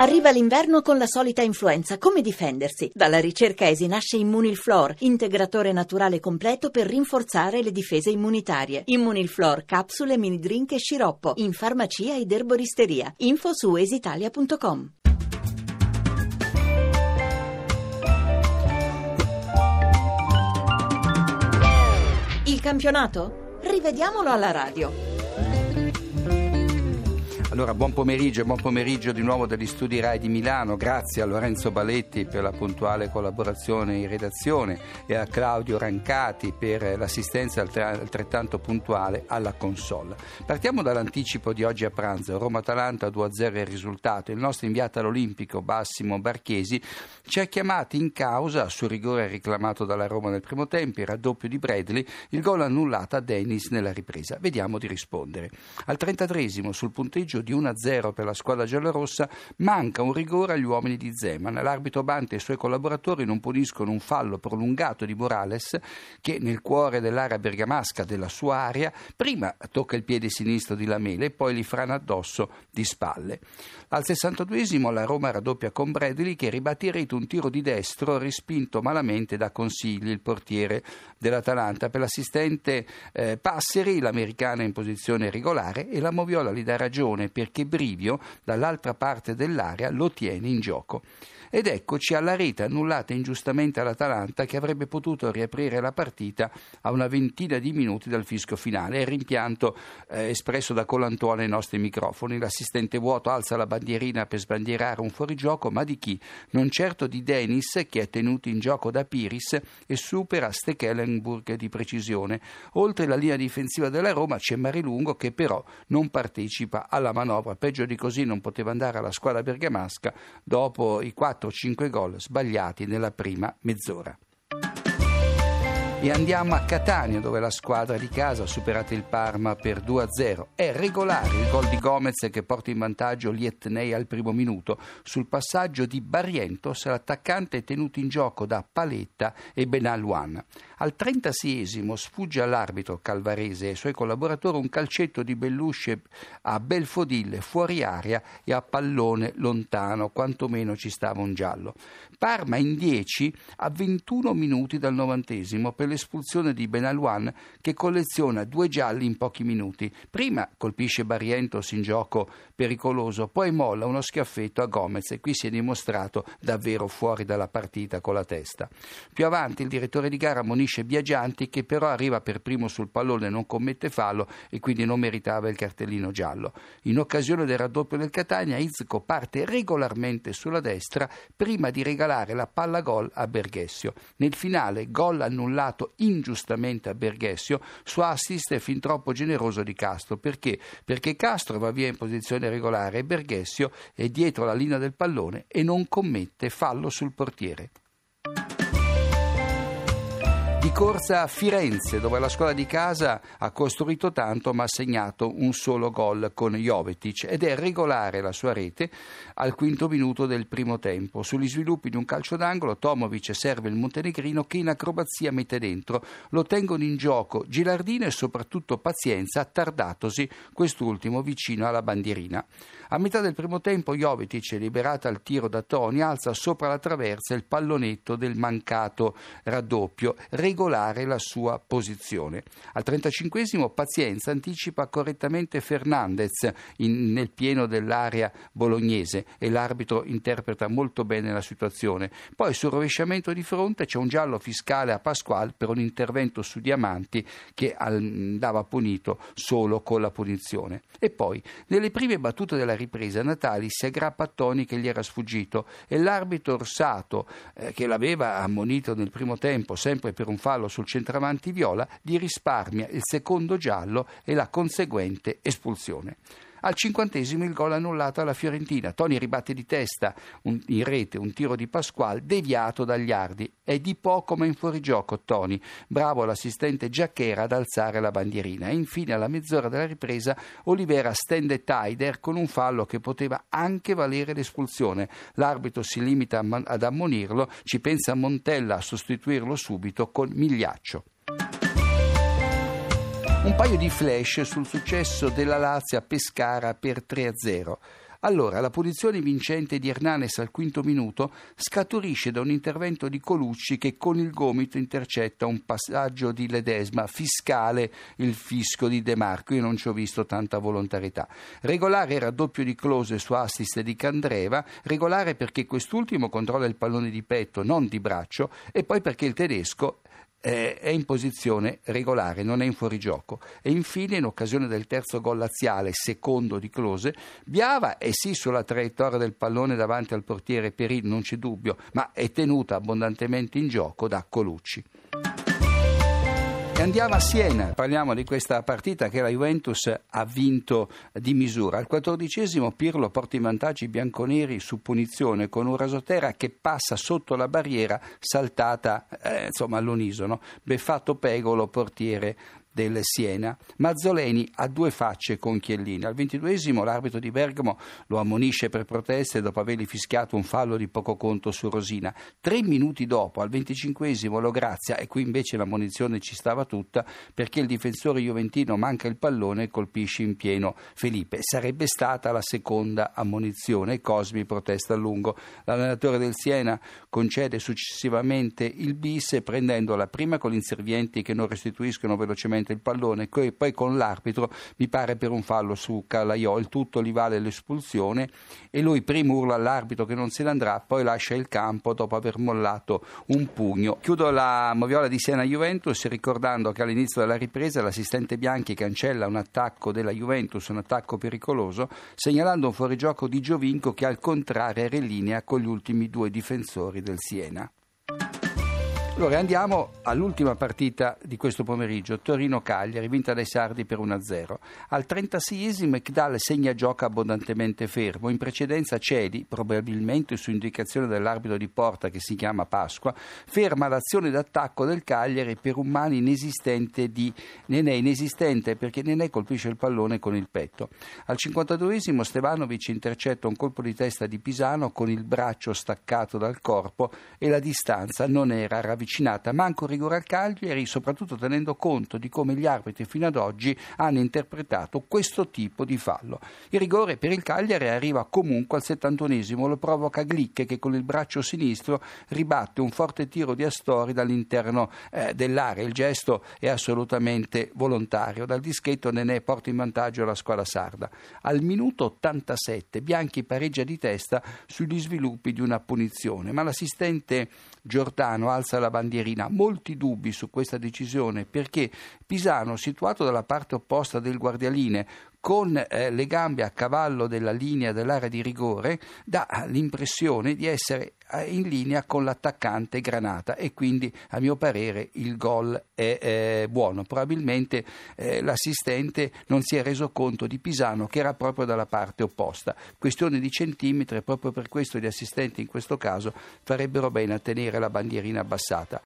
Arriva l'inverno con la solita influenza. Come difendersi? Dalla ricerca ESI nasce Immunilflor, integratore naturale completo per rinforzare le difese immunitarie. Immunilflor, capsule, mini drink e sciroppo. In farmacia ed erboristeria. Info su esitalia.com. Il campionato? Rivediamolo alla radio. Allora, buon pomeriggio buon pomeriggio di nuovo dagli studi RAI di Milano. Grazie a Lorenzo Baletti per la puntuale collaborazione in redazione e a Claudio Rancati per l'assistenza altrettanto puntuale alla console. Partiamo dall'anticipo di oggi a pranzo. Roma-Atalanta 2-0 è il risultato. Il nostro inviato all'Olimpico Bassimo Barchesi ci ha chiamati in causa sul rigore reclamato dalla Roma nel primo tempo, il raddoppio di Bradley, il gol annullato a Dennis nella ripresa. Vediamo di rispondere. Al 33 sul punteggio di 1-0 per la squadra giallorossa, manca un rigore agli uomini di Zeman. L'arbitro Bante e i suoi collaboratori non puniscono un fallo prolungato di Morales che nel cuore dell'area bergamasca della sua area prima tocca il piede sinistro di Lamele e poi li frana addosso di spalle. Al 62esimo la Roma raddoppia con Bradley che ribatte in rete un tiro di destro respinto malamente da Consigli, il portiere dell'Atalanta. Per l'assistente eh, Passeri l'americana in posizione regolare e la Moviola gli dà ragione perché Brivio, dall'altra parte dell'area, lo tiene in gioco. Ed eccoci alla rete annullata ingiustamente all'Atalanta che avrebbe potuto riaprire la partita a una ventina di minuti dal fischio finale. È il rimpianto eh, espresso da Colantuola ai nostri microfoni. L'assistente vuoto alza la bandierina per sbandierare un fuorigioco, ma di chi? Non certo di Dennis che è tenuto in gioco da Piris e supera Stekelenburg di precisione. Oltre la linea difensiva della Roma c'è Marilungo che però non partecipa alla manovra. Peggio di così non poteva andare alla squadra bergamasca dopo i quattro 4-5 gol sbagliati nella prima mezz'ora. E andiamo a Catania dove la squadra di casa ha superato il Parma per 2-0. È regolare il gol di Gomez che porta in vantaggio Lietnei al primo minuto. Sul passaggio di Barrientos l'attaccante è tenuto in gioco da Paletta e Benaluan. Al 36esimo sfugge all'arbitro calvarese e ai suoi collaboratori un calcetto di Bellusce a Belfodille fuori aria e a pallone lontano, quantomeno ci stava un giallo. Parma in 10 a 21 minuti dal novantesimo per l'espulsione di Benaluan che colleziona due gialli in pochi minuti. Prima colpisce Barrientos in gioco pericoloso, poi molla uno schiaffetto a Gomez e qui si è dimostrato davvero fuori dalla partita con la testa. Più avanti il direttore di gara ammonisce Biagianti che però arriva per primo sul pallone non commette fallo e quindi non meritava il cartellino giallo. In occasione del raddoppio del Catania Izco parte regolarmente sulla destra prima di regalare la palla gol a Berghessio. Nel finale gol annullato dato ingiustamente a Berghessio su assist fin troppo generoso di Castro. Perché? Perché Castro va via in posizione regolare e Berghessio è dietro la linea del pallone e non commette fallo sul portiere di corsa a Firenze, dove la scuola di casa ha costruito tanto ma ha segnato un solo gol con Jovetic ed è regolare la sua rete al quinto minuto del primo tempo. Sugli sviluppi di un calcio d'angolo Tomovic serve il montenegrino che in acrobazia mette dentro. Lo tengono in gioco Gilardino e soprattutto Pazienza, tardatosi quest'ultimo vicino alla bandierina. A metà del primo tempo Jovetic, liberata al tiro da Toni, alza sopra la traversa il pallonetto del mancato raddoppio regolare la sua posizione. Al 35 Pazienza anticipa correttamente Fernandez in, nel pieno dell'area bolognese e l'arbitro interpreta molto bene la situazione. Poi sul rovesciamento di fronte c'è un giallo fiscale a Pasquale per un intervento su Diamanti che andava punito solo con la punizione. E poi nelle prime battute della ripresa Natali si aggrappa a Toni che gli era sfuggito e l'arbitro Orsato eh, che l'aveva ammonito nel primo tempo sempre per un fallo sul centravanti viola, gli risparmia il secondo giallo e la conseguente espulsione. Al cinquantesimo il gol annullato alla Fiorentina. Toni ribatte di testa un, in rete un tiro di Pasquale deviato dagli Ardi. È di poco ma in fuorigioco Toni. Bravo l'assistente Giacchera ad alzare la bandierina. E infine alla mezz'ora della ripresa Olivera stende Taider con un fallo che poteva anche valere l'espulsione. L'arbitro si limita ad ammonirlo, ci pensa Montella a sostituirlo subito con Migliaccio. Un paio di flash sul successo della Lazio a Pescara per 3-0. Allora, la punizione vincente di Hernanes al quinto minuto scaturisce da un intervento di Colucci che con il gomito intercetta un passaggio di Ledesma, fiscale il fisco di De Marco. Io non ci ho visto tanta volontarietà. Regolare il raddoppio di Close su assist di Candreva, regolare perché quest'ultimo controlla il pallone di petto, non di braccio, e poi perché il tedesco eh, è in posizione regolare, non è in fuorigioco. E infine, in occasione del terzo gol laziale, secondo di Close, Biava è sì sulla traiettoria del pallone davanti al portiere Perin, non c'è dubbio, ma è tenuta abbondantemente in gioco da Colucci. E andiamo a Siena, parliamo di questa partita che la Juventus ha vinto di misura. Al quattordicesimo Pirlo porta in vantaggio i bianconeri su punizione con un Rasotera che passa sotto la barriera saltata eh, insomma, all'unisono. Beffatto Pegolo, portiere del Siena. Mazzoleni ha due facce con Chiellini. Al ventiduesimo l'arbitro di Bergamo lo ammonisce per proteste dopo avergli fischiato un fallo di poco conto su Rosina. Tre minuti dopo, al venticinquesimo, lo grazia e qui invece la munizione ci stava tutta perché il difensore juventino manca il pallone e colpisce in pieno Felipe. Sarebbe stata la seconda ammonizione Cosmi protesta a lungo. L'allenatore del Siena concede successivamente il bis prendendo la prima con gli inservienti che non restituiscono velocemente velocemente il pallone e poi con l'arbitro mi pare per un fallo su Calaiò il tutto gli vale l'espulsione e lui prima urla all'arbitro che non se ne andrà poi lascia il campo dopo aver mollato un pugno. Chiudo la moviola di Siena Juventus ricordando che all'inizio della ripresa l'assistente Bianchi cancella un attacco della Juventus un attacco pericoloso segnalando un fuorigioco di Giovinco che al contrario era in linea con gli ultimi due difensori del Siena allora andiamo all'ultima partita di questo pomeriggio, Torino-Cagliari, vinta dai Sardi per 1-0. Al 36esimo Ekdal segna gioca abbondantemente fermo, in precedenza Cedi, probabilmente su indicazione dell'arbitro di porta che si chiama Pasqua, ferma l'azione d'attacco del Cagliari per un mano inesistente di Nenè, inesistente perché Nenè colpisce il pallone con il petto. Al 52esimo Stevanovic intercetta un colpo di testa di Pisano con il braccio staccato dal corpo e la distanza non era ravvicinata avvicinata, manco rigore al Cagliari, soprattutto tenendo conto di come gli arbitri fino ad oggi hanno interpretato questo tipo di fallo. Il rigore per il Cagliari arriva comunque al 71esimo, lo provoca Glicche che con il braccio sinistro ribatte un forte tiro di Astori dall'interno eh, dell'area. Il gesto è assolutamente volontario. Dal dischetto Nenè porta in vantaggio la squadra sarda. Al minuto 87 Bianchi pareggia di testa sugli sviluppi di una punizione, ma l'assistente Giordano alza la bandierina. Molti dubbi su questa decisione perché Pisano, situato dalla parte opposta del guardialine, con eh, le gambe a cavallo della linea dell'area di rigore, dà l'impressione di essere eh, in linea con l'attaccante Granata e quindi a mio parere il gol è eh, buono. Probabilmente eh, l'assistente non si è reso conto di Pisano che era proprio dalla parte opposta. Questione di centimetri, proprio per questo gli assistenti in questo caso farebbero bene a tenere la bandierina abbassata.